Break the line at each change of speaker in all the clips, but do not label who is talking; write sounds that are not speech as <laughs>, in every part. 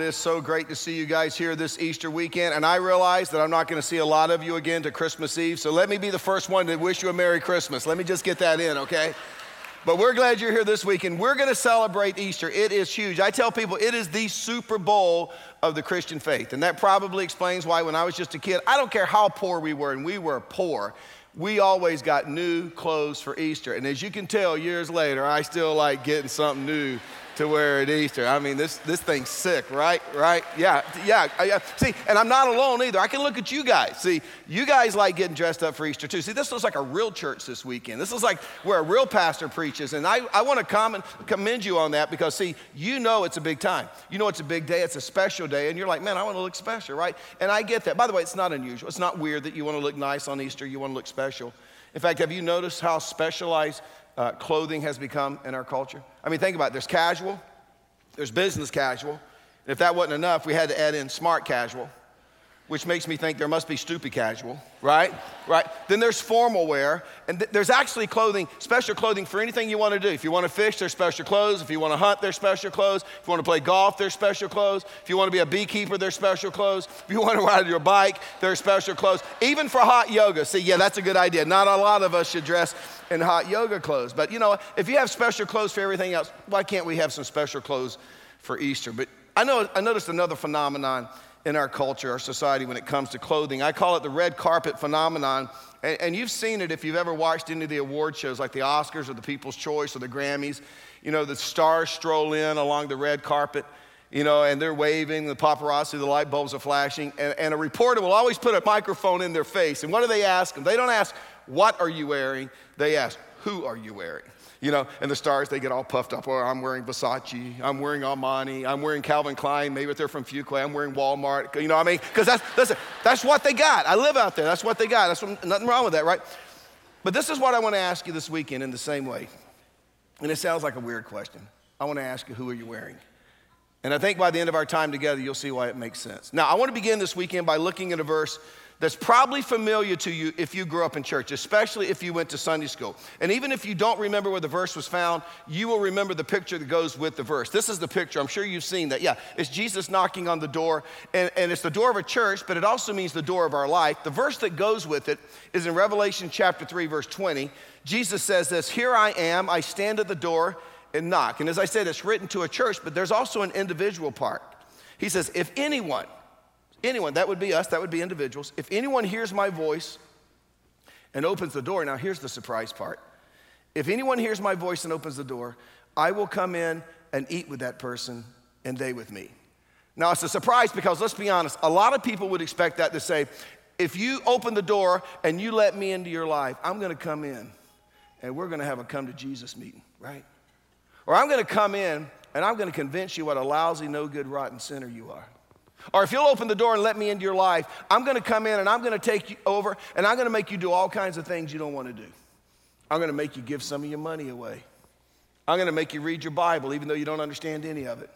it is so great to see you guys here this Easter weekend. And I realize that I'm not going to see a lot of you again to Christmas Eve. So let me be the first one to wish you a Merry Christmas. Let me just get that in, okay? But we're glad you're here this weekend. We're going to celebrate Easter. It is huge. I tell people it is the Super Bowl of the Christian faith. And that probably explains why when I was just a kid, I don't care how poor we were, and we were poor we always got new clothes for Easter. And as you can tell, years later, I still like getting something new to wear at Easter. I mean, this, this thing's sick, right? Right? Yeah, yeah, yeah. See, and I'm not alone either. I can look at you guys. See, you guys like getting dressed up for Easter too. See, this looks like a real church this weekend. This is like where a real pastor preaches. And I, I want to commend you on that because, see, you know it's a big time. You know it's a big day, it's a special day, and you're like, man, I want to look special, right? And I get that. By the way, it's not unusual. It's not weird that you want to look nice on Easter, you want to look special. In fact, have you noticed how specialized uh, clothing has become in our culture? I mean, think about it. There's casual, there's business casual. And if that wasn't enough, we had to add in smart casual, which makes me think there must be stupid casual, right? Right? Then there's formal wear, and th- there's actually clothing, special clothing for anything you want to do. If you want to fish, there's special clothes. If you want to hunt, there's special clothes. If you want to play golf, there's special clothes. If you want to be a beekeeper, there's special clothes. If you <laughs> want to ride your bike, there's special clothes. Even for hot yoga. See, yeah, that's a good idea. Not a lot of us should dress in hot yoga clothes. But you know, if you have special clothes for everything else, why can't we have some special clothes for Easter? But I know I noticed another phenomenon in our culture, our society, when it comes to clothing. I call it the red carpet phenomenon. And, and you've seen it if you've ever watched any of the award shows like the Oscars or the People's Choice or the Grammys. You know, the stars stroll in along the red carpet you know, and they're waving, the paparazzi, the light bulbs are flashing, and, and, a reporter will always put a microphone in their face. And what do they ask them? They don't ask, What are you wearing? They ask, Who are you wearing? You know, and the stars, they get all puffed up. Oh, I'm wearing Versace. I'm wearing Armani. I'm wearing Calvin Klein. Maybe they're from Fuquay, I'm wearing Walmart. You know what I mean? Because that's, that's, that's what they got. I live out there. That's what they got. That's what, nothing wrong with that, right? But this is what I want to ask you this weekend in the same way. And it sounds like a weird question. I want to ask you, who are you wearing? And I think by the end of our time together, you'll see why it makes sense. Now, I want to begin this weekend by looking at a verse that's probably familiar to you if you grew up in church, especially if you went to Sunday school. And even if you don't remember where the verse was found, you will remember the picture that goes with the verse. This is the picture. I'm sure you've seen that. Yeah, it's Jesus knocking on the door, and, and it's the door of a church, but it also means the door of our life. The verse that goes with it is in Revelation chapter 3, verse 20. Jesus says this Here I am, I stand at the door and knock. And as I said, it's written to a church, but there's also an individual part. He says, If anyone, anyone, that would be us, that would be individuals, if anyone hears my voice and opens the door, now here's the surprise part. If anyone hears my voice and opens the door, I will come in and eat with that person and they with me. Now, it's a surprise because let's be honest, a lot of people would expect that to say, if you open the door and you let me into your life, I'm gonna come in and we're gonna have a come to Jesus meeting, right? Or I'm going to come in and I'm going to convince you what a lousy, no good, rotten sinner you are. Or if you'll open the door and let me into your life, I'm going to come in and I'm going to take you over and I'm going to make you do all kinds of things you don't want to do. I'm going to make you give some of your money away. I'm going to make you read your Bible even though you don't understand any of it.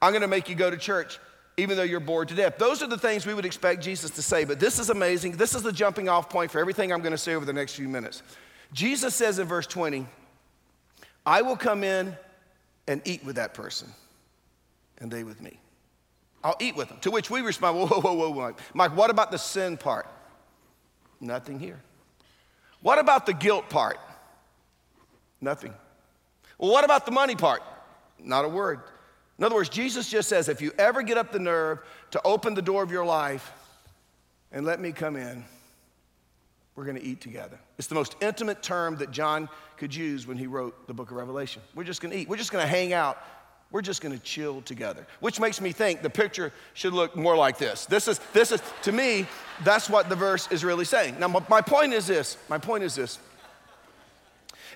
I'm going to make you go to church even though you're bored to death. Those are the things we would expect Jesus to say, but this is amazing. This is the jumping off point for everything I'm going to say over the next few minutes. Jesus says in verse 20, I will come in and eat with that person, and they with me. I'll eat with them. To which we respond, whoa, whoa, whoa, whoa, whoa. Mike, what about the sin part? Nothing here. What about the guilt part? Nothing. Well, what about the money part? Not a word. In other words, Jesus just says, if you ever get up the nerve to open the door of your life and let me come in, we're going to eat together. It's the most intimate term that John could use when he wrote the book of Revelation. We're just going to eat. We're just going to hang out. We're just to chill together. Which makes me think the picture should look more like this. This is, this is to me, that's what the verse is really saying. Now, my, my point is this. My point is this.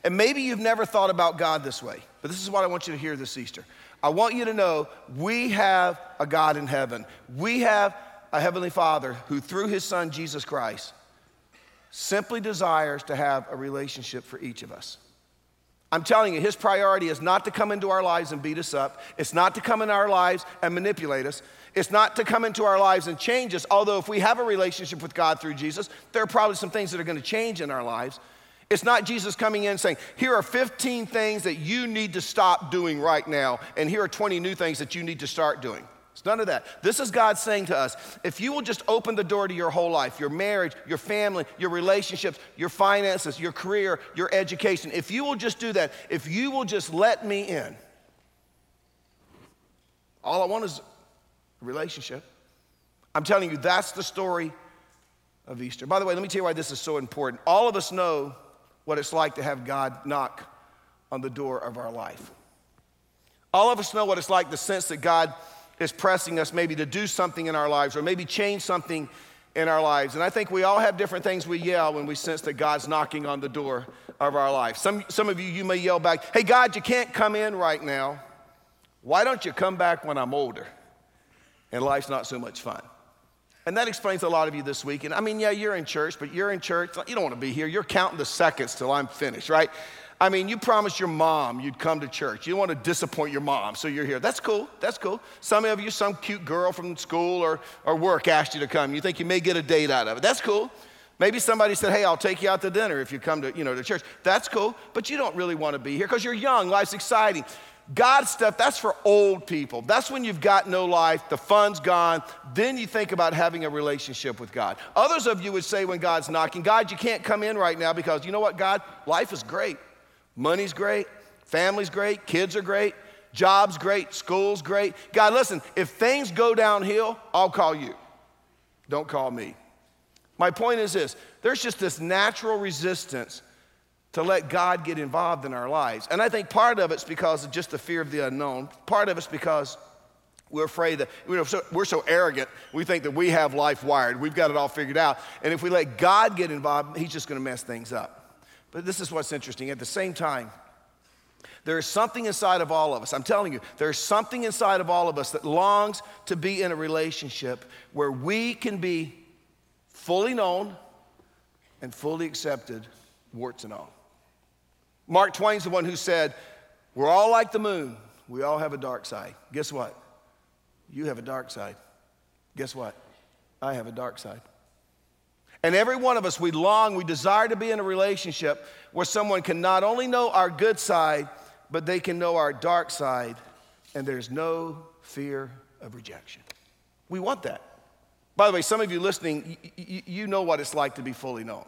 And maybe you've never thought about God this way, but this is what I want you to hear this Easter. I want you to know we have a God in heaven. We have a Heavenly Father who, through His Son, Jesus Christ, simply desires to have a relationship for each of us. I'm telling you, his priority is not to come into our lives and beat us up. It's not to come in our lives and manipulate us. It's not to come into our lives and change us. Although, if we have a relationship with God through Jesus, there are probably some things that are going to change in our lives. It's not Jesus coming in saying, Here are 15 things that you need to stop doing right now, and here are 20 new things that you need to start doing. It's none of that. This is God saying to us if you will just open the door to your whole life, your marriage, your family, your relationships, your finances, your career, your education, if you will just do that, if you will just let me in, all I want is a relationship. I'm telling you, that's the story of Easter. By the way, let me tell you why this is so important. All of us know what it's like to have God knock on the door of our life. All of us know what it's like the sense that God is pressing us maybe to do something in our lives or maybe change something in our lives. And I think we all have different things we yell when we sense that God's knocking on the door of our life. Some, some of you, you may yell back, Hey, God, you can't come in right now. Why don't you come back when I'm older and life's not so much fun? And that explains a lot of you this week. And I mean, yeah, you're in church, but you're in church. You don't want to be here. You're counting the seconds till I'm finished, right? I mean, you promised your mom you'd come to church. You don't want to disappoint your mom, so you're here. That's cool. That's cool. Some of you, some cute girl from school or, or work asked you to come. You think you may get a date out of it. That's cool. Maybe somebody said, "Hey, I'll take you out to dinner if you come to, you know, to church." That's cool, but you don't really want to be here because you're young. Life's exciting. God stuff, that's for old people. That's when you've got no life, the fun's gone. Then you think about having a relationship with God. Others of you would say when God's knocking, God, you can't come in right now because you know what, God? Life is great. Money's great, family's great, kids are great, job's great, school's great. God, listen, if things go downhill, I'll call you. Don't call me. My point is this there's just this natural resistance to let God get involved in our lives. And I think part of it's because of just the fear of the unknown. Part of it's because we're afraid that you know, so, we're so arrogant, we think that we have life wired, we've got it all figured out. And if we let God get involved, He's just gonna mess things up. But this is what's interesting. At the same time, there is something inside of all of us. I'm telling you, there's something inside of all of us that longs to be in a relationship where we can be fully known and fully accepted, warts and all. Mark Twain's the one who said, We're all like the moon. We all have a dark side. Guess what? You have a dark side. Guess what? I have a dark side. And every one of us, we long, we desire to be in a relationship where someone can not only know our good side, but they can know our dark side, and there's no fear of rejection. We want that. By the way, some of you listening, you know what it's like to be fully known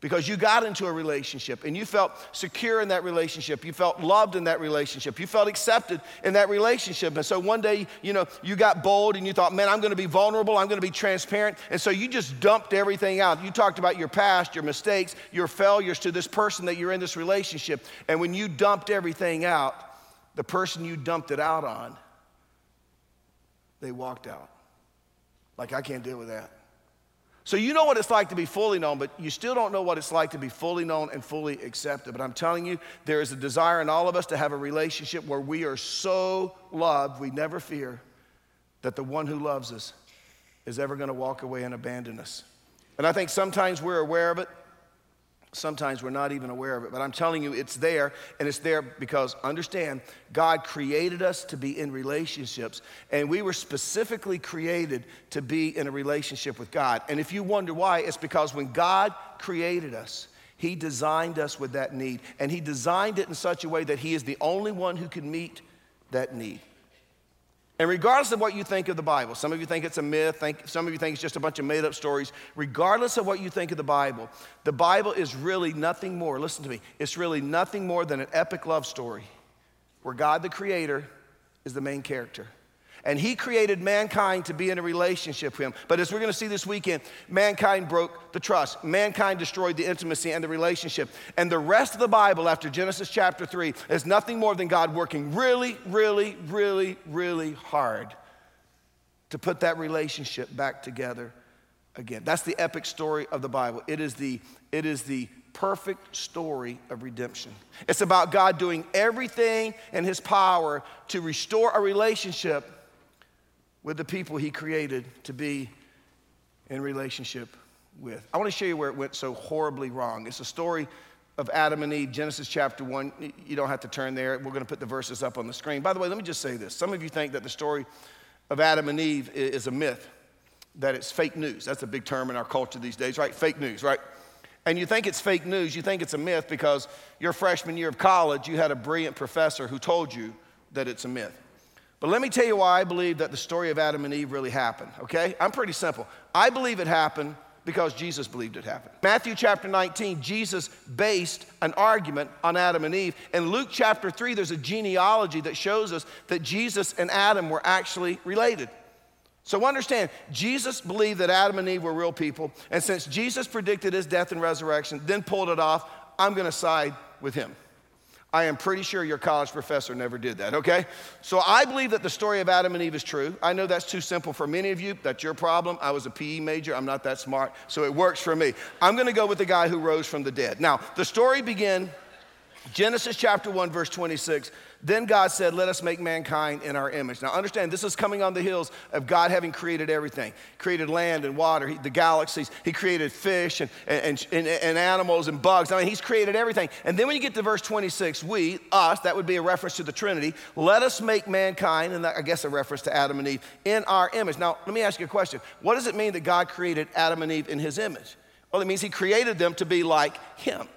because you got into a relationship and you felt secure in that relationship. You felt loved in that relationship. You felt accepted in that relationship. And so one day, you know, you got bold and you thought, man, I'm going to be vulnerable. I'm going to be transparent. And so you just dumped everything out. You talked about your past, your mistakes, your failures to this person that you're in this relationship. And when you dumped everything out, the person you dumped it out on, they walked out. Like, I can't deal with that. So you know what it's like to be fully known, but you still don't know what it's like to be fully known and fully accepted. But I'm telling you, there is a desire in all of us to have a relationship where we are so loved, we never fear that the one who loves us is ever going to walk away and abandon us. And I think sometimes we're aware of it, Sometimes we're not even aware of it, but I'm telling you, it's there, and it's there because understand, God created us to be in relationships, and we were specifically created to be in a relationship with God. And if you wonder why, it's because when God created us, He designed us with that need, and He designed it in such a way that He is the only one who can meet that need. And regardless of what you think of the Bible, some of you think it's a myth, think, some of you think it's just a bunch of made up stories. Regardless of what you think of the Bible, the Bible is really nothing more, listen to me, it's really nothing more than an epic love story where God the Creator is the main character. And he created mankind to be in a relationship with him. But as we're going to see this weekend, mankind broke the trust. Mankind destroyed the intimacy and the relationship. And the rest of the Bible, after Genesis chapter 3, is nothing more than God working really, really, really, really hard to put that relationship back together again. That's the epic story of the Bible. It is the, it is the perfect story of redemption. It's about God doing everything in his power to restore a relationship with the people he created to be in relationship with. I want to show you where it went so horribly wrong. It's a story of Adam and Eve, Genesis chapter 1. You don't have to turn there. We're going to put the verses up on the screen. By the way, let me just say this. Some of you think that the story of Adam and Eve is a myth, that it's fake news. That's a big term in our culture these days, right? Fake news, right? And you think it's fake news, you think it's a myth because your freshman year of college, you had a brilliant professor who told you that it's a myth. But let me tell you why I believe that the story of Adam and Eve really happened, okay? I'm pretty simple. I believe it happened because Jesus believed it happened. Matthew chapter 19, Jesus based an argument on Adam and Eve. In Luke chapter 3, there's a genealogy that shows us that Jesus and Adam were actually related. So understand, Jesus believed that Adam and Eve were real people, and since Jesus predicted his death and resurrection, then pulled it off, I'm gonna side with him. I am pretty sure your college professor never did that, okay? So I believe that the story of Adam and Eve is true. I know that's too simple for many of you. That's your problem. I was a PE major. I'm not that smart, so it works for me. I'm gonna go with the guy who rose from the dead. Now, the story began Genesis chapter 1, verse 26. Then God said, Let us make mankind in our image. Now, understand, this is coming on the heels of God having created everything created land and water, he, the galaxies, He created fish and, and, and, and, animals and bugs. I mean, He's created everything. And then when you get to verse 26, we, us, that would be a reference to the Trinity, let us make mankind, and that, I guess a reference to Adam and Eve, in our image. Now, let me ask you a question. What does it mean that God created Adam and Eve in His image? Well, it means He created them to be like Him.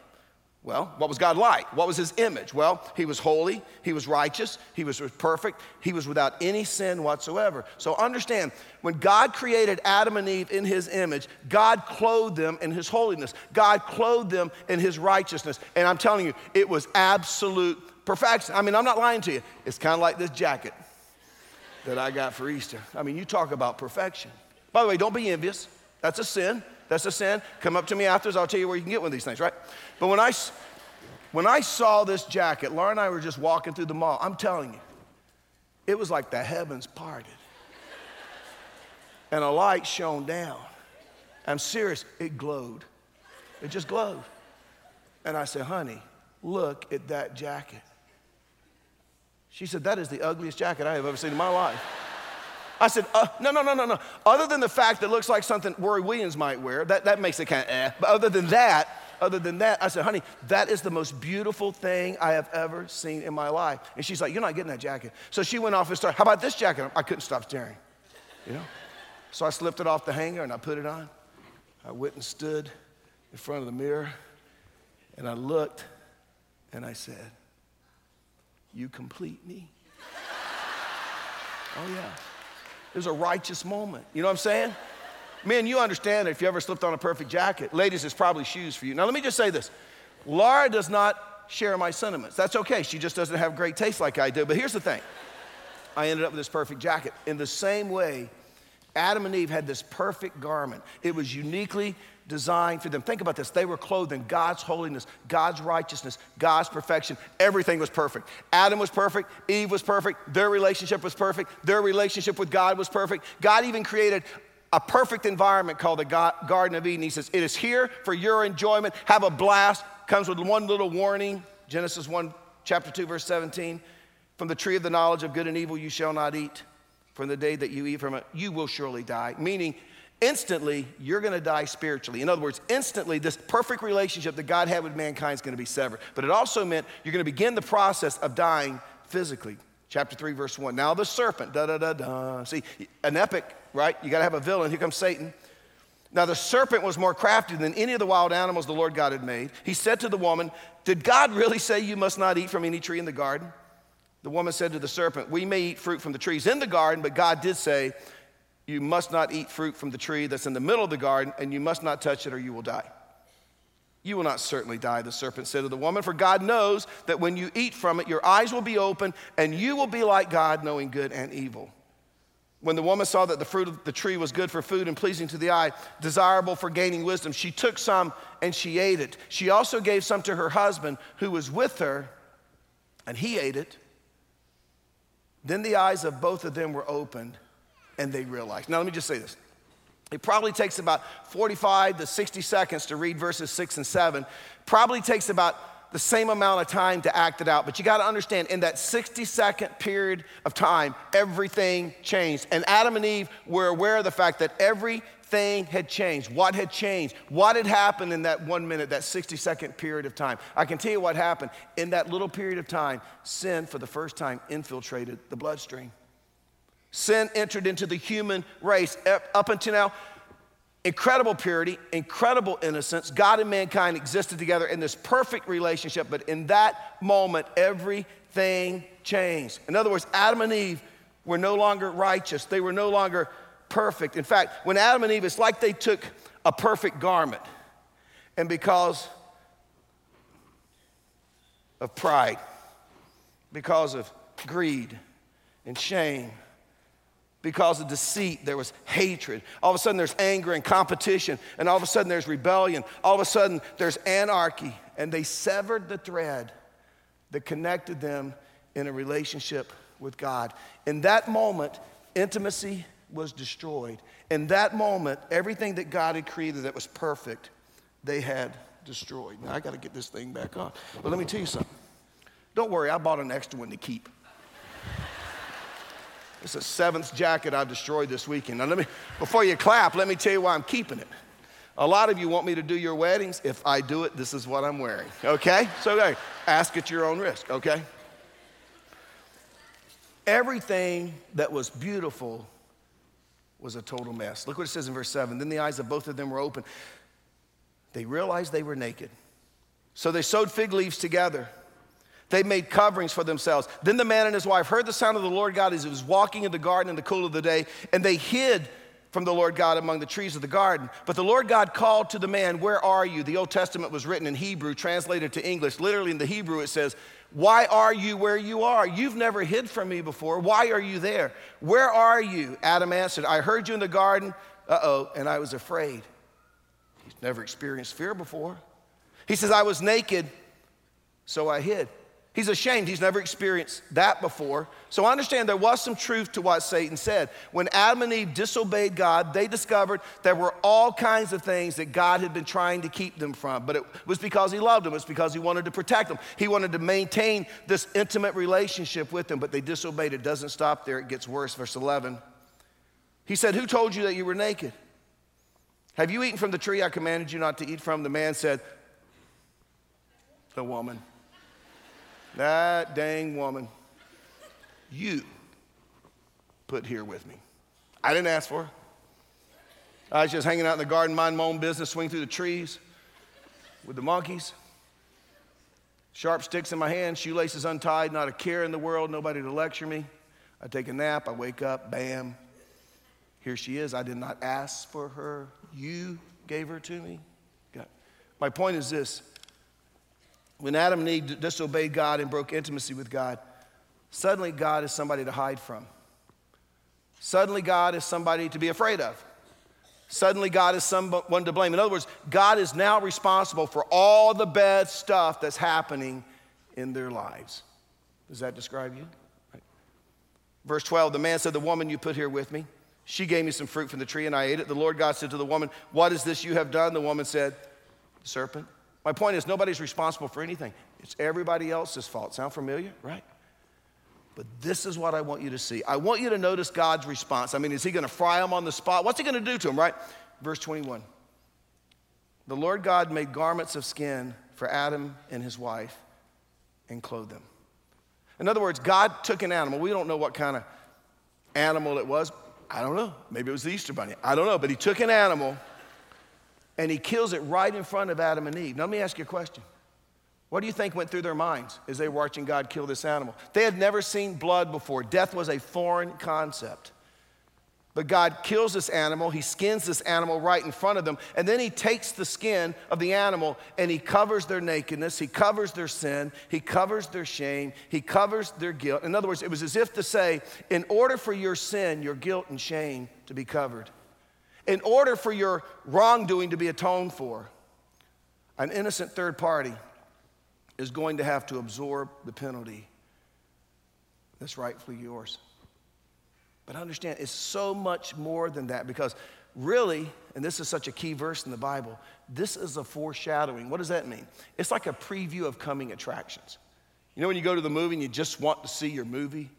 Well, what was God like? What was his image? Well, he was holy, he was righteous, he was perfect, he was without any sin whatsoever. So understand, when God created Adam and Eve in his image, God clothed them in his holiness, God clothed them in his righteousness. And I'm telling you, it was absolute perfection. I mean, I'm not lying to you. It's kind of like this jacket that I got for Easter. I mean, you talk about perfection. By the way, don't be envious, that's a sin. That's a sin. Come up to me afterwards, I'll tell you where you can get one of these things, right? But when I, when I saw this jacket, Laura and I were just walking through the mall. I'm telling you, it was like the heavens parted. And a light shone down. I'm serious, it glowed. It just glowed. And I said, honey, look at that jacket. She said, that is the ugliest jacket I have ever seen in my life. I said, uh, no, no, no, no, no. Other than the fact that it looks like something Roy Williams might wear, that, that makes it kind of eh. But other than that, other than that, I said, honey, that is the most beautiful thing I have ever seen in my life. And she's like, you're not getting that jacket. So she went off and started, how about this jacket? I couldn't stop staring, you know? So I slipped it off the hanger and I put it on. I went and stood in front of the mirror and I looked and I said, you complete me. oh, yeah. It was a righteous moment. You know what I'm saying? Men, you understand that if you ever slipped on a perfect jacket, ladies, it's probably shoes for you. Now, let me just say this Laura does not share my sentiments. That's okay. She just doesn't have great taste like I do. But here's the thing I ended up with this perfect jacket. In the same way, Adam and Eve had this perfect garment, it was uniquely designed for them. Think about this. They were clothed in God's holiness, God's righteousness, God's perfection. Everything was perfect. Adam was perfect, Eve was perfect, their relationship was perfect, their relationship with God was perfect. God even created a perfect environment called the Garden of Eden. He says, It is here for your enjoyment. Have a blast. Comes with one little warning Genesis 1, chapter 2, verse 17. From the tree of the knowledge of good and evil you shall not eat. From the day that you eat from it, you will surely die. Meaning, instantly you're going to die spiritually. In other words, instantly this perfect relationship that God had with mankind is going to be severed. But it also meant you're going to begin the process of dying physically. Chapter 3, verse 1. Now the serpent, da da da da. See, an epic, right? You got to have a villain. Here comes Satan. Now the serpent was more crafty than any of the wild animals the Lord God had made. He said to the woman, Did God really say you must not eat from any tree in the garden? The woman said to the serpent, We may eat fruit from the trees in the garden, but God did say, you must not eat fruit from the tree that's in the middle of the garden, and you must not touch it, or you will die. You will not certainly die, the serpent said to the woman, for God knows that when you eat from it, your eyes will be open, and you will be like God, knowing good and evil. When the woman saw that the fruit of the tree was good for food and pleasing to the eye, desirable for gaining wisdom, she took some and she ate it. She also gave some to her husband who was with her, and he ate it. Then the eyes of both of them were opened and they realized. Now, let me just say this. It probably takes about 45 to 60 seconds to read verses 6 and 7. Probably takes about the same amount of time to act it out. But you got to understand, in that 60 second period of time, everything changed. And Adam and Eve were aware of the fact that everything had changed. What had changed? What had happened in that one minute, that 60 second period of time? I can tell you what happened. In that little period of time, sin for the first time infiltrated the bloodstream. Sin entered into the human race. Up until now, incredible purity, incredible innocence. God and mankind existed together in this perfect relationship, but in that moment, everything changed. In other words, Adam and Eve were no longer righteous, they were no longer perfect. In fact, when Adam and Eve, it's like they took a perfect garment, and because of pride, because of greed and shame, because of deceit, there was hatred. All of a sudden, there's anger and competition, and all of a sudden, there's rebellion. All of a sudden, there's anarchy, and they severed the thread that connected them in a relationship with God. In that moment, intimacy was destroyed. In that moment, everything that God had created that was perfect, they had destroyed. Now, I got to get this thing back on. But let me tell you something. Don't worry, I bought an extra one to keep. It's a seventh jacket I've destroyed this weekend. Now, let me, before you clap, let me tell you why I'm keeping it. A lot of you want me to do your weddings. If I do it, this is what I'm wearing, okay? So, ask at your own risk, okay? Everything that was beautiful was a total mess. Look what it says in verse 7. Then the eyes of both of them were open. They realized they were naked. So they sewed fig leaves together. They made coverings for themselves. Then the man and his wife heard the sound of the Lord God as he was walking in the garden in the cool of the day, and they hid from the Lord God among the trees of the garden. But the Lord God called to the man, Where are you? The Old Testament was written in Hebrew, translated to English. Literally in the Hebrew, it says, Why are you where you are? You've never hid from me before. Why are you there? Where are you? Adam answered, I heard you in the garden. Uh oh, and I was afraid. He's never experienced fear before. He says, I was naked, so I hid. He's ashamed. He's never experienced that before. So I understand there was some truth to what Satan said. When Adam and Eve disobeyed God, they discovered there were all kinds of things that God had been trying to keep them from. But it was because he loved them, it's because he wanted to protect them. He wanted to maintain this intimate relationship with them, but they disobeyed. It doesn't stop there, it gets worse. Verse 11. He said, Who told you that you were naked? Have you eaten from the tree I commanded you not to eat from? The man said, The woman. That dang woman you put here with me. I didn't ask for her. I was just hanging out in the garden, mind my own business, swing through the trees with the monkeys. Sharp sticks in my hand, shoelaces untied, not a care in the world, nobody to lecture me. I take a nap, I wake up, bam, here she is. I did not ask for her. You gave her to me. My point is this when Adam and Eve disobeyed God and broke intimacy with God, suddenly God is somebody to hide from. Suddenly, God is somebody to be afraid of. Suddenly, God is someone to blame. In other words, God is now responsible for all the bad stuff that's happening in their lives. Does that describe you? Verse 12 The man said, The woman you put here with me, she gave me some fruit from the tree and I ate it. The Lord God said to the woman, What is this you have done? The woman said, The serpent my point is, nobody's responsible for anything. It's everybody else's fault. Sound familiar? Right? But this is what I want you to see. I want you to notice God's response. I mean, is he going to fry them on the spot? What's he going to do to them, right? Verse 21. The Lord God made garments of skin for Adam and his wife and clothed them. In other words, God took an animal. We don't know what kind of animal it was. I don't know. Maybe it was the Easter bunny. I don't know. But he took an animal and he kills it right in front of Adam and Eve. Now, let me ask you a question. What do you think went through their minds as they were watching God kill this animal? They had never seen blood before. Death was a foreign concept. But God kills this animal, he skins this animal right in front of them, and then he takes the skin of the animal and he covers their nakedness, he covers their sin, he covers their shame, he covers their guilt. In other words, it was as if to say, in order for your sin, your guilt, and shame to be covered, in order for your wrongdoing to be atoned for, an innocent third party is going to have to absorb the penalty that's rightfully yours. But understand, it's so much more than that because really, and this is such a key verse in the Bible, this is a foreshadowing. What does that mean? It's like a preview of coming attractions. You know, when you go to the movie and you just want to see your movie,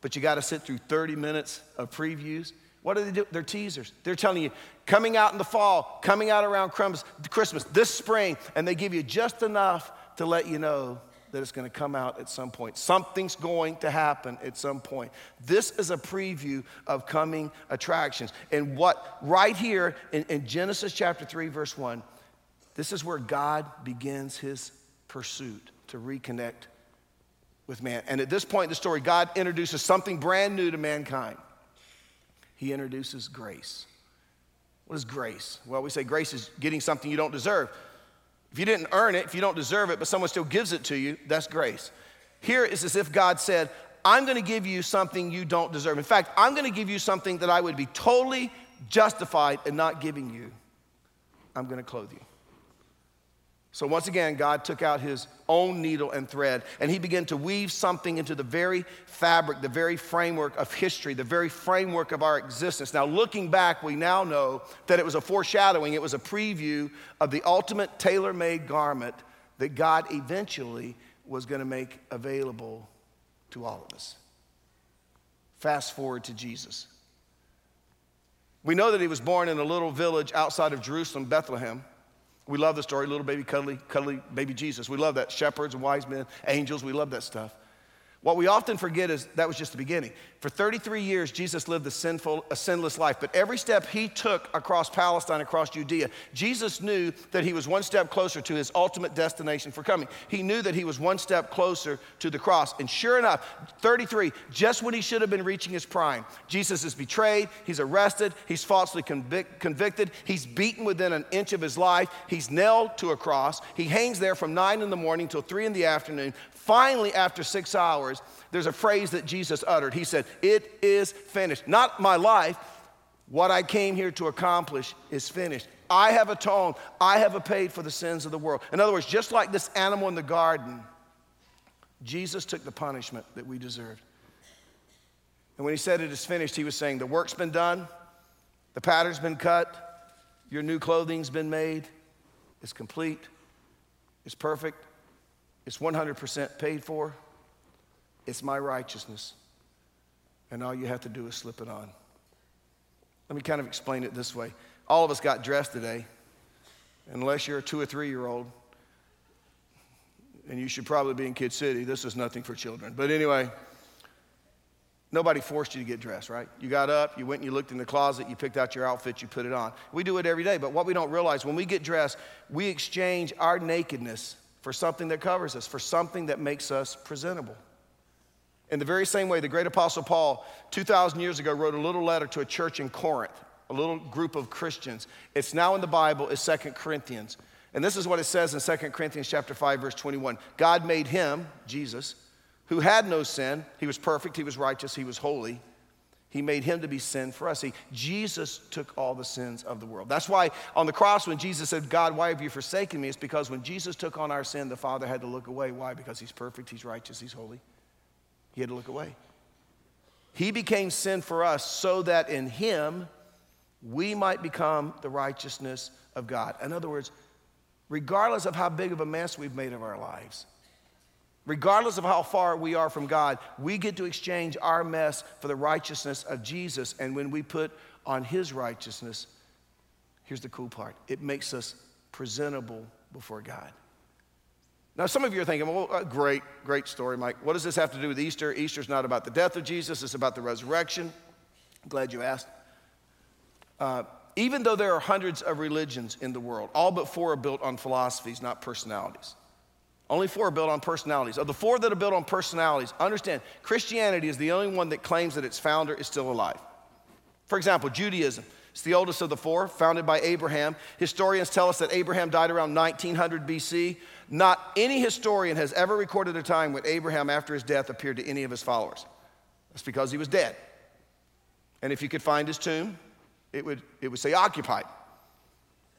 but you got to sit through 30 minutes of previews? What do they do? They're teasers. They're telling you, coming out in the fall, coming out around Christmas, this spring, and they give you just enough to let you know that it's going to come out at some point. Something's going to happen at some point. This is a preview of coming attractions. And what, right here in, in Genesis chapter 3, verse 1, this is where God begins his pursuit to reconnect with man. And at this point in the story, God introduces something brand new to mankind. He introduces grace. What is grace? Well, we say grace is getting something you don't deserve. If you didn't earn it, if you don't deserve it, but someone still gives it to you, that's grace. Here it's as if God said, I'm going to give you something you don't deserve. In fact, I'm going to give you something that I would be totally justified in not giving you. I'm going to clothe you. So once again, God took out his own needle and thread, and he began to weave something into the very fabric, the very framework of history, the very framework of our existence. Now, looking back, we now know that it was a foreshadowing, it was a preview of the ultimate tailor made garment that God eventually was going to make available to all of us. Fast forward to Jesus. We know that he was born in a little village outside of Jerusalem, Bethlehem. We love the story, little baby, cuddly, cuddly baby Jesus. We love that. Shepherds and wise men, angels, we love that stuff. What we often forget is that was just the beginning. For 33 years, Jesus lived a, sinful, a sinless life, but every step he took across Palestine, across Judea, Jesus knew that he was one step closer to his ultimate destination for coming. He knew that he was one step closer to the cross. And sure enough, 33, just when he should have been reaching his prime, Jesus is betrayed, he's arrested, he's falsely convic- convicted, he's beaten within an inch of his life, he's nailed to a cross, he hangs there from 9 in the morning till 3 in the afternoon, Finally, after six hours, there's a phrase that Jesus uttered. He said, It is finished. Not my life, what I came here to accomplish is finished. I have atoned, I have paid for the sins of the world. In other words, just like this animal in the garden, Jesus took the punishment that we deserved. And when he said it is finished, he was saying, The work's been done, the pattern's been cut, your new clothing's been made, it's complete, it's perfect, it's 100% paid for. It's my righteousness. And all you have to do is slip it on. Let me kind of explain it this way. All of us got dressed today, unless you're a two or three year old, and you should probably be in Kid City. This is nothing for children. But anyway, nobody forced you to get dressed, right? You got up, you went and you looked in the closet, you picked out your outfit, you put it on. We do it every day, but what we don't realize when we get dressed, we exchange our nakedness for something that covers us, for something that makes us presentable. In the very same way, the great apostle Paul, 2,000 years ago, wrote a little letter to a church in Corinth, a little group of Christians. It's now in the Bible, it's Second Corinthians. And this is what it says in Second Corinthians chapter 5, verse 21. God made him, Jesus, who had no sin. He was perfect, he was righteous, he was holy. He made him to be sin for us. See, Jesus took all the sins of the world. That's why on the cross, when Jesus said, God, why have you forsaken me? It's because when Jesus took on our sin, the Father had to look away. Why? Because he's perfect, he's righteous, he's holy. He had to look away. He became sin for us so that in him we might become the righteousness of God. In other words, regardless of how big of a mess we've made of our lives, Regardless of how far we are from God, we get to exchange our mess for the righteousness of Jesus. And when we put on His righteousness, here's the cool part it makes us presentable before God. Now, some of you are thinking, well, uh, great, great story, Mike. What does this have to do with Easter? Easter's not about the death of Jesus, it's about the resurrection. Glad you asked. Uh, even though there are hundreds of religions in the world, all but four are built on philosophies, not personalities. Only four are built on personalities. Of the four that are built on personalities, understand Christianity is the only one that claims that its founder is still alive. For example, Judaism. It's the oldest of the four, founded by Abraham. Historians tell us that Abraham died around 1900 BC. Not any historian has ever recorded a time when Abraham, after his death, appeared to any of his followers. That's because he was dead. And if you could find his tomb, it would, it would say occupied.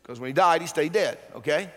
Because when he died, he stayed dead, okay?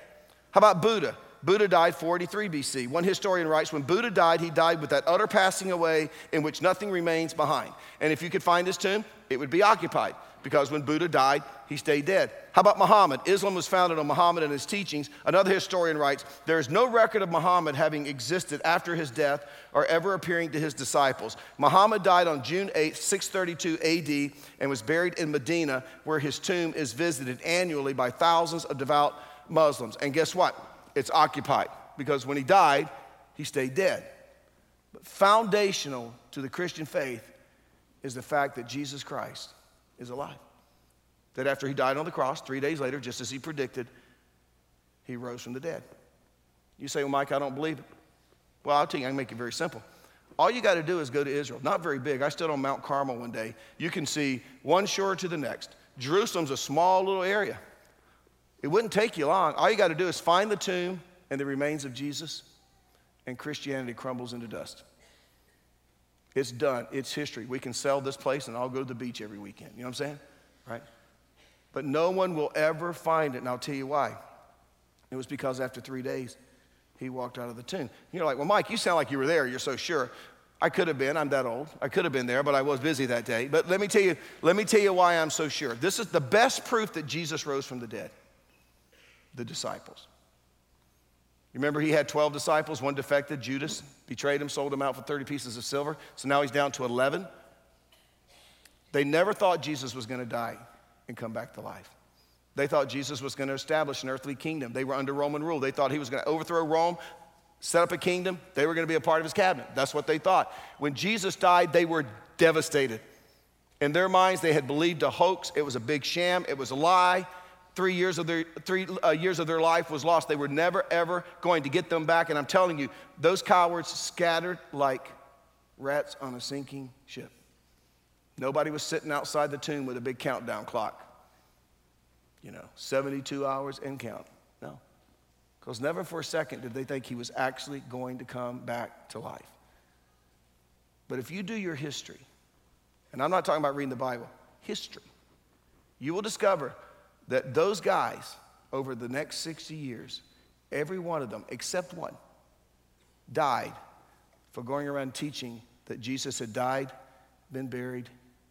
How about Buddha? Buddha died 43 BC. One historian writes, when Buddha died, he died with that utter passing away in which nothing remains behind. And if you could find his tomb, it would be occupied because when Buddha died, he stayed dead. How about Muhammad? Islam was founded on Muhammad and his teachings. Another historian writes, there is no record of Muhammad having existed after his death or ever appearing to his disciples. Muhammad died on June 8, 632 AD, and was buried in Medina, where his tomb is visited annually by thousands of devout Muslims. And guess what? it's occupied because when he died, he stayed dead. But foundational to the Christian faith is the fact that Jesus Christ is alive. That after he died on the cross, three days later, just as he predicted, he rose from the dead. You say, Well, Mike, I don't believe it. Well, I'll tell you, I can make it very simple. All you got to do is go to Israel. Not very big. I stood on Mount Carmel one day. You can see one shore to the next. Jerusalem's a small little area. It wouldn't take you long. All you got to do is find the tomb and the remains of Jesus, and Christianity crumbles into dust. It's done. It's history. We can sell this place and I'll go to the beach every weekend. You know what I'm saying? Right? But no one will ever find it, and I'll tell you why. It was because after three days, he walked out of the tomb. You're like, well, Mike, you sound like you were there. You're so sure. I could have been. I'm that old. I could have been there, but I was busy that day. But let me tell you, let me tell you why I'm so sure. This is the best proof that Jesus rose from the dead. The disciples. Remember he had 12 disciples, one defected, Judas betrayed him, sold him out for 30 pieces of silver. So now he's down to 11. They never thought Jesus was going to die and come back to life. They thought Jesus was going to establish an earthly kingdom. They were under Roman rule. They thought he was going to overthrow Rome, set up a kingdom. They were going to be a part of his cabinet. That's what they thought. When Jesus died, they were devastated. In their minds, they had believed a hoax. It was a big sham. It was a lie. Three years of their, three, uh, years of their life was lost. They were never, ever going to get them back. And I'm telling you, those cowards scattered like rats on a sinking ship. Nobody was sitting outside the tomb with a big countdown clock you know, 72 hours and count. No. Because never for a second did they think he was actually going to come back to life. But if you do your history, and I'm not talking about reading the Bible, history, you will discover that those guys over the next 60 years, every one of them, except one, died for going around teaching that Jesus had died, been buried,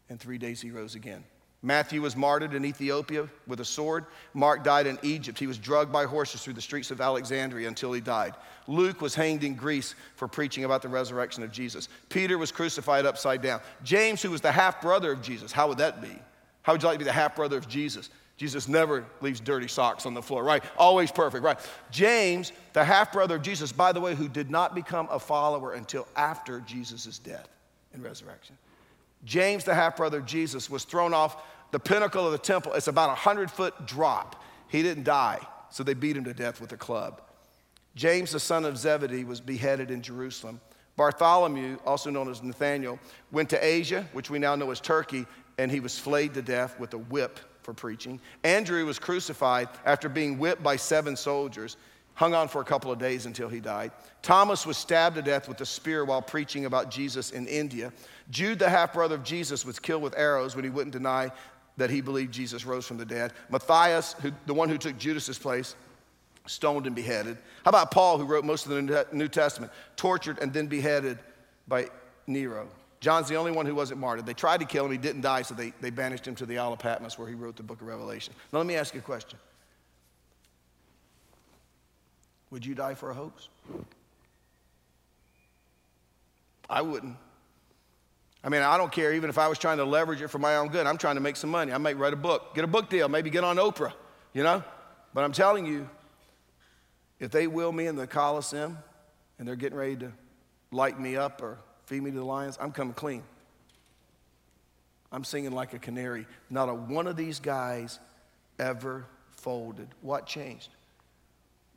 and three days he rose again. Matthew was martyred in Ethiopia with a sword. Mark died in Egypt. He was drugged by horses through the streets of Alexandria until he died. Luke was hanged in Greece for preaching about the resurrection of Jesus. Peter was crucified upside down. James, who was the half brother of Jesus, how would that be? How would you like to be the half brother of Jesus? Jesus never leaves dirty socks on the floor, right? Always perfect, right? James, the half brother of Jesus, by the way, who did not become a follower until after Jesus' death and resurrection. James, the half brother of Jesus, was thrown off the pinnacle of the temple. It's about a hundred foot drop. He didn't die, so they beat him to death with a club. James, the son of Zebedee, was beheaded in Jerusalem. Bartholomew, also known as Nathaniel, went to Asia, which we now know as Turkey, and he was flayed to death with a whip for preaching. Andrew was crucified after being whipped by seven soldiers, hung on for a couple of days until he died. Thomas was stabbed to death with a spear while preaching about Jesus in India. Jude, the half brother of Jesus, was killed with arrows when he wouldn't deny that he believed Jesus rose from the dead. Matthias, who, the one who took Judas's place, stoned and beheaded. How about Paul, who wrote most of the New Testament, tortured and then beheaded by Nero? John's the only one who wasn't martyred. They tried to kill him, he didn't die, so they, they banished him to the Isle of Patmos where he wrote the book of Revelation. Now, let me ask you a question Would you die for a hoax? I wouldn't. I mean, I don't care even if I was trying to leverage it for my own good. I'm trying to make some money. I might write a book, get a book deal, maybe get on Oprah, you know? But I'm telling you, if they will me in the Coliseum and they're getting ready to light me up or feed me to the lions, I'm coming clean. I'm singing like a canary. Not a one of these guys ever folded. What changed?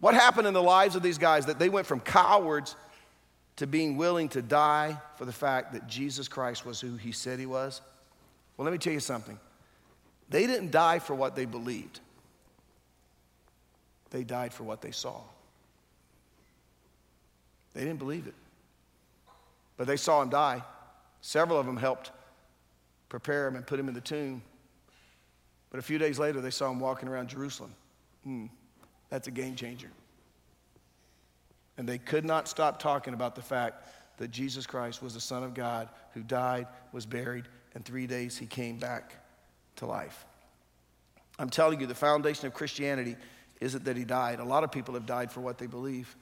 What happened in the lives of these guys that they went from cowards to being willing to die for the fact that Jesus Christ was who he said he was? Well, let me tell you something. They didn't die for what they believed, they died for what they saw. They didn't believe it, but they saw him die. Several of them helped prepare him and put him in the tomb. But a few days later, they saw him walking around Jerusalem. Hmm, that's a game changer. And they could not stop talking about the fact that Jesus Christ was the Son of God who died, was buried, and three days he came back to life. I'm telling you, the foundation of Christianity isn't that he died. A lot of people have died for what they believe.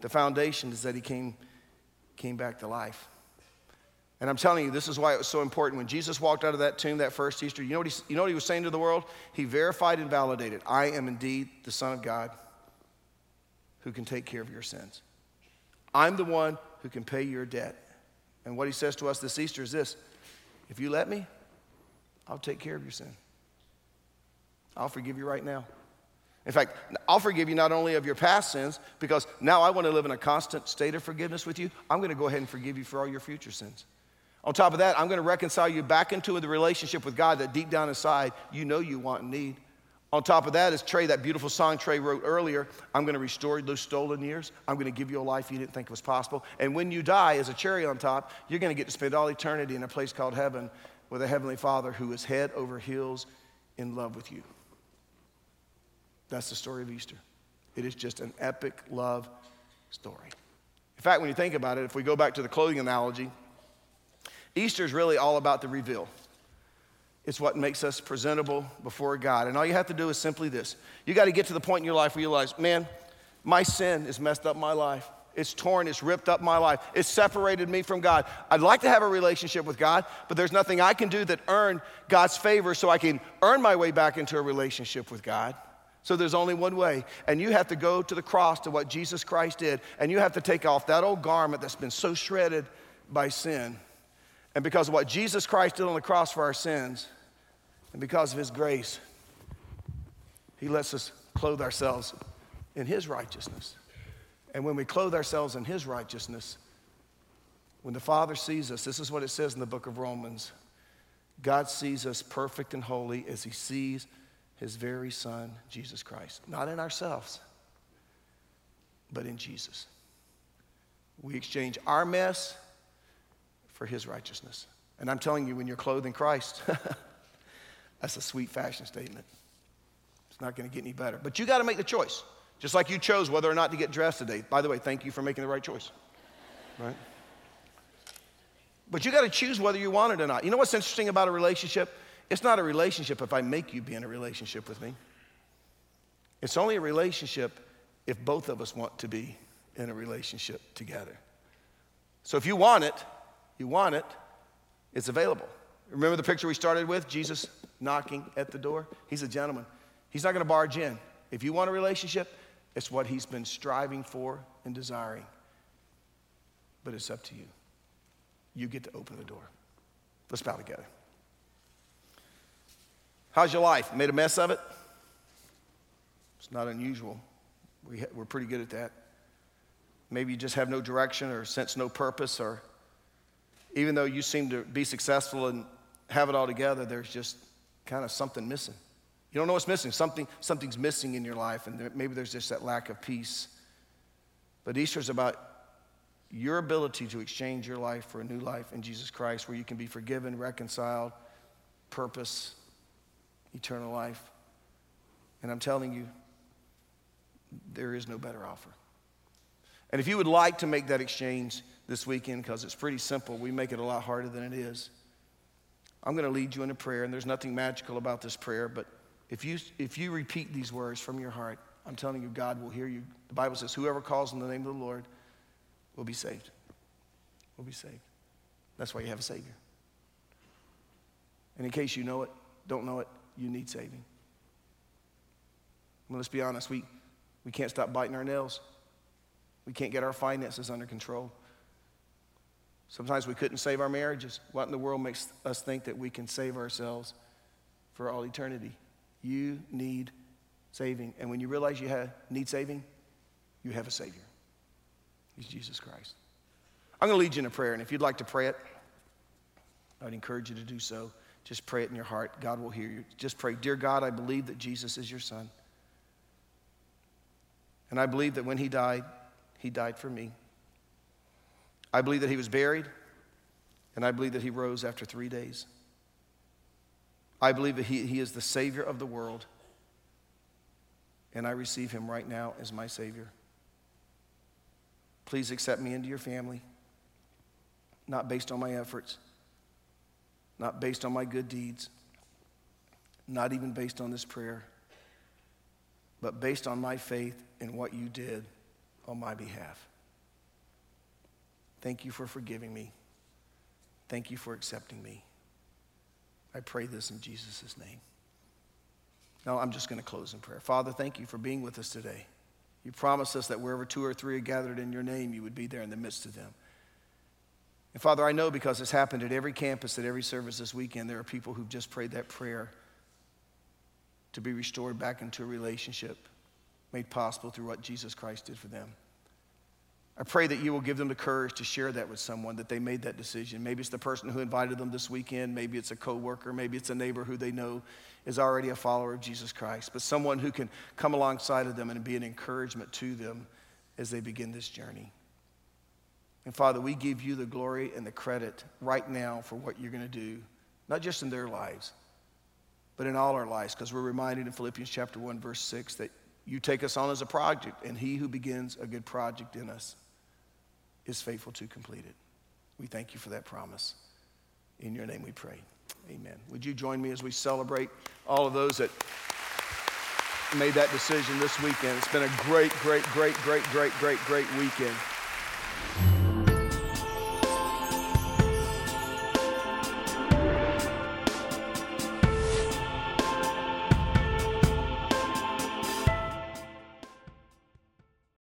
The foundation is that he came, came back to life. And I'm telling you, this is why it was so important. When Jesus walked out of that tomb that first Easter, you know what he, you know what he was saying to the world? He verified and validated I am indeed the Son of God who can take care of your sins. I'm the one who can pay your debt. And what he says to us this Easter is this if you let me, I'll take care of your sin. I'll forgive you right now. In fact, I'll forgive you not only of your past sins, because now I want to live in a constant state of forgiveness with you. I'm going to go ahead and forgive you for all your future sins. On top of that, I'm going to reconcile you back into the relationship with God that deep down inside you know you want and need. On top of that, as Trey, that beautiful song Trey wrote earlier, I'm going to restore those stolen years. I'm going to give you a life you didn't think was possible. And when you die, as a cherry on top, you're going to get to spend all eternity in a place called heaven with a heavenly Father who is head over heels in love with you. That's the story of Easter. It is just an epic love story. In fact, when you think about it, if we go back to the clothing analogy, Easter is really all about the reveal. It's what makes us presentable before God. And all you have to do is simply this you got to get to the point in your life where you realize, man, my sin has messed up my life. It's torn, it's ripped up my life. It's separated me from God. I'd like to have a relationship with God, but there's nothing I can do that earn God's favor so I can earn my way back into a relationship with God. So there's only one way. And you have to go to the cross to what Jesus Christ did. And you have to take off that old garment that's been so shredded by sin. And because of what Jesus Christ did on the cross for our sins, and because of his grace, he lets us clothe ourselves in his righteousness. And when we clothe ourselves in his righteousness, when the Father sees us, this is what it says in the book of Romans God sees us perfect and holy as he sees his very son, Jesus Christ. Not in ourselves, but in Jesus. We exchange our mess for his righteousness. And I'm telling you, when you're clothed in Christ, <laughs> that's a sweet fashion statement. It's not going to get any better. But you got to make the choice. Just like you chose whether or not to get dressed today. By the way, thank you for making the right choice. Right? But you got to choose whether you want it or not. You know what's interesting about a relationship? It's not a relationship if I make you be in a relationship with me. It's only a relationship if both of us want to be in a relationship together. So if you want it, you want it, it's available. Remember the picture we started with? Jesus knocking at the door? He's a gentleman. He's not going to barge in. If you want a relationship, it's what he's been striving for and desiring. But it's up to you. You get to open the door. Let's bow together. How's your life? Made a mess of it? It's not unusual. We we're pretty good at that. Maybe you just have no direction or sense no purpose, or even though you seem to be successful and have it all together, there's just kind of something missing. You don't know what's missing. Something, something's missing in your life, and there, maybe there's just that lack of peace. But Easter is about your ability to exchange your life for a new life in Jesus Christ, where you can be forgiven, reconciled, purpose, eternal life. And I'm telling you, there is no better offer. And if you would like to make that exchange this weekend, because it's pretty simple, we make it a lot harder than it is. I'm going to lead you in a prayer, and there's nothing magical about this prayer, but if you, if you repeat these words from your heart, I'm telling you, God will hear you. The Bible says, whoever calls in the name of the Lord will be saved. Will be saved. That's why you have a Savior. And in case you know it, don't know it, you need saving. Let's be honest, we, we can't stop biting our nails. We can't get our finances under control. Sometimes we couldn't save our marriages. What in the world makes us think that we can save ourselves for all eternity? You need saving. And when you realize you have, need saving, you have a Savior. He's Jesus Christ. I'm going to lead you in a prayer, and if you'd like to pray it, I'd encourage you to do so. Just pray it in your heart. God will hear you. Just pray, Dear God, I believe that Jesus is your Son. And I believe that when He died, He died for me. I believe that He was buried, and I believe that He rose after three days. I believe that he, he is the Savior of the world, and I receive Him right now as my Savior. Please accept me into your family, not based on my efforts not based on my good deeds, not even based on this prayer, but based on my faith in what you did on my behalf. Thank you for forgiving me. Thank you for accepting me. I pray this in Jesus' name. Now, I'm just going to close in prayer. Father, thank you for being with us today. You promised us that wherever two or three are gathered in your name, you would be there in the midst of them. And Father, I know because it's happened at every campus, at every service this weekend, there are people who've just prayed that prayer. to be restored back into a relationship made possible through what Jesus Christ did for them. I pray that you will give them the courage to share that with someone that they made that decision. Maybe it's the person who invited them this weekend, maybe it's a coworker, maybe it's a neighbor who they know is already a follower of Jesus Christ, but someone who can come alongside of them and be an encouragement to them as they begin this journey. And Father, we give you the glory and the credit right now for what you're going to do, not just in their lives, but in all our lives, because we're reminded in Philippians chapter 1, verse 6, that you take us on as a project, and he who begins a good project in us is faithful to complete it. We thank you for that promise. In your name we pray. Amen. Would you join me as we celebrate all of those that made that decision this weekend? It's been a great, great, great, great, great, great, great weekend.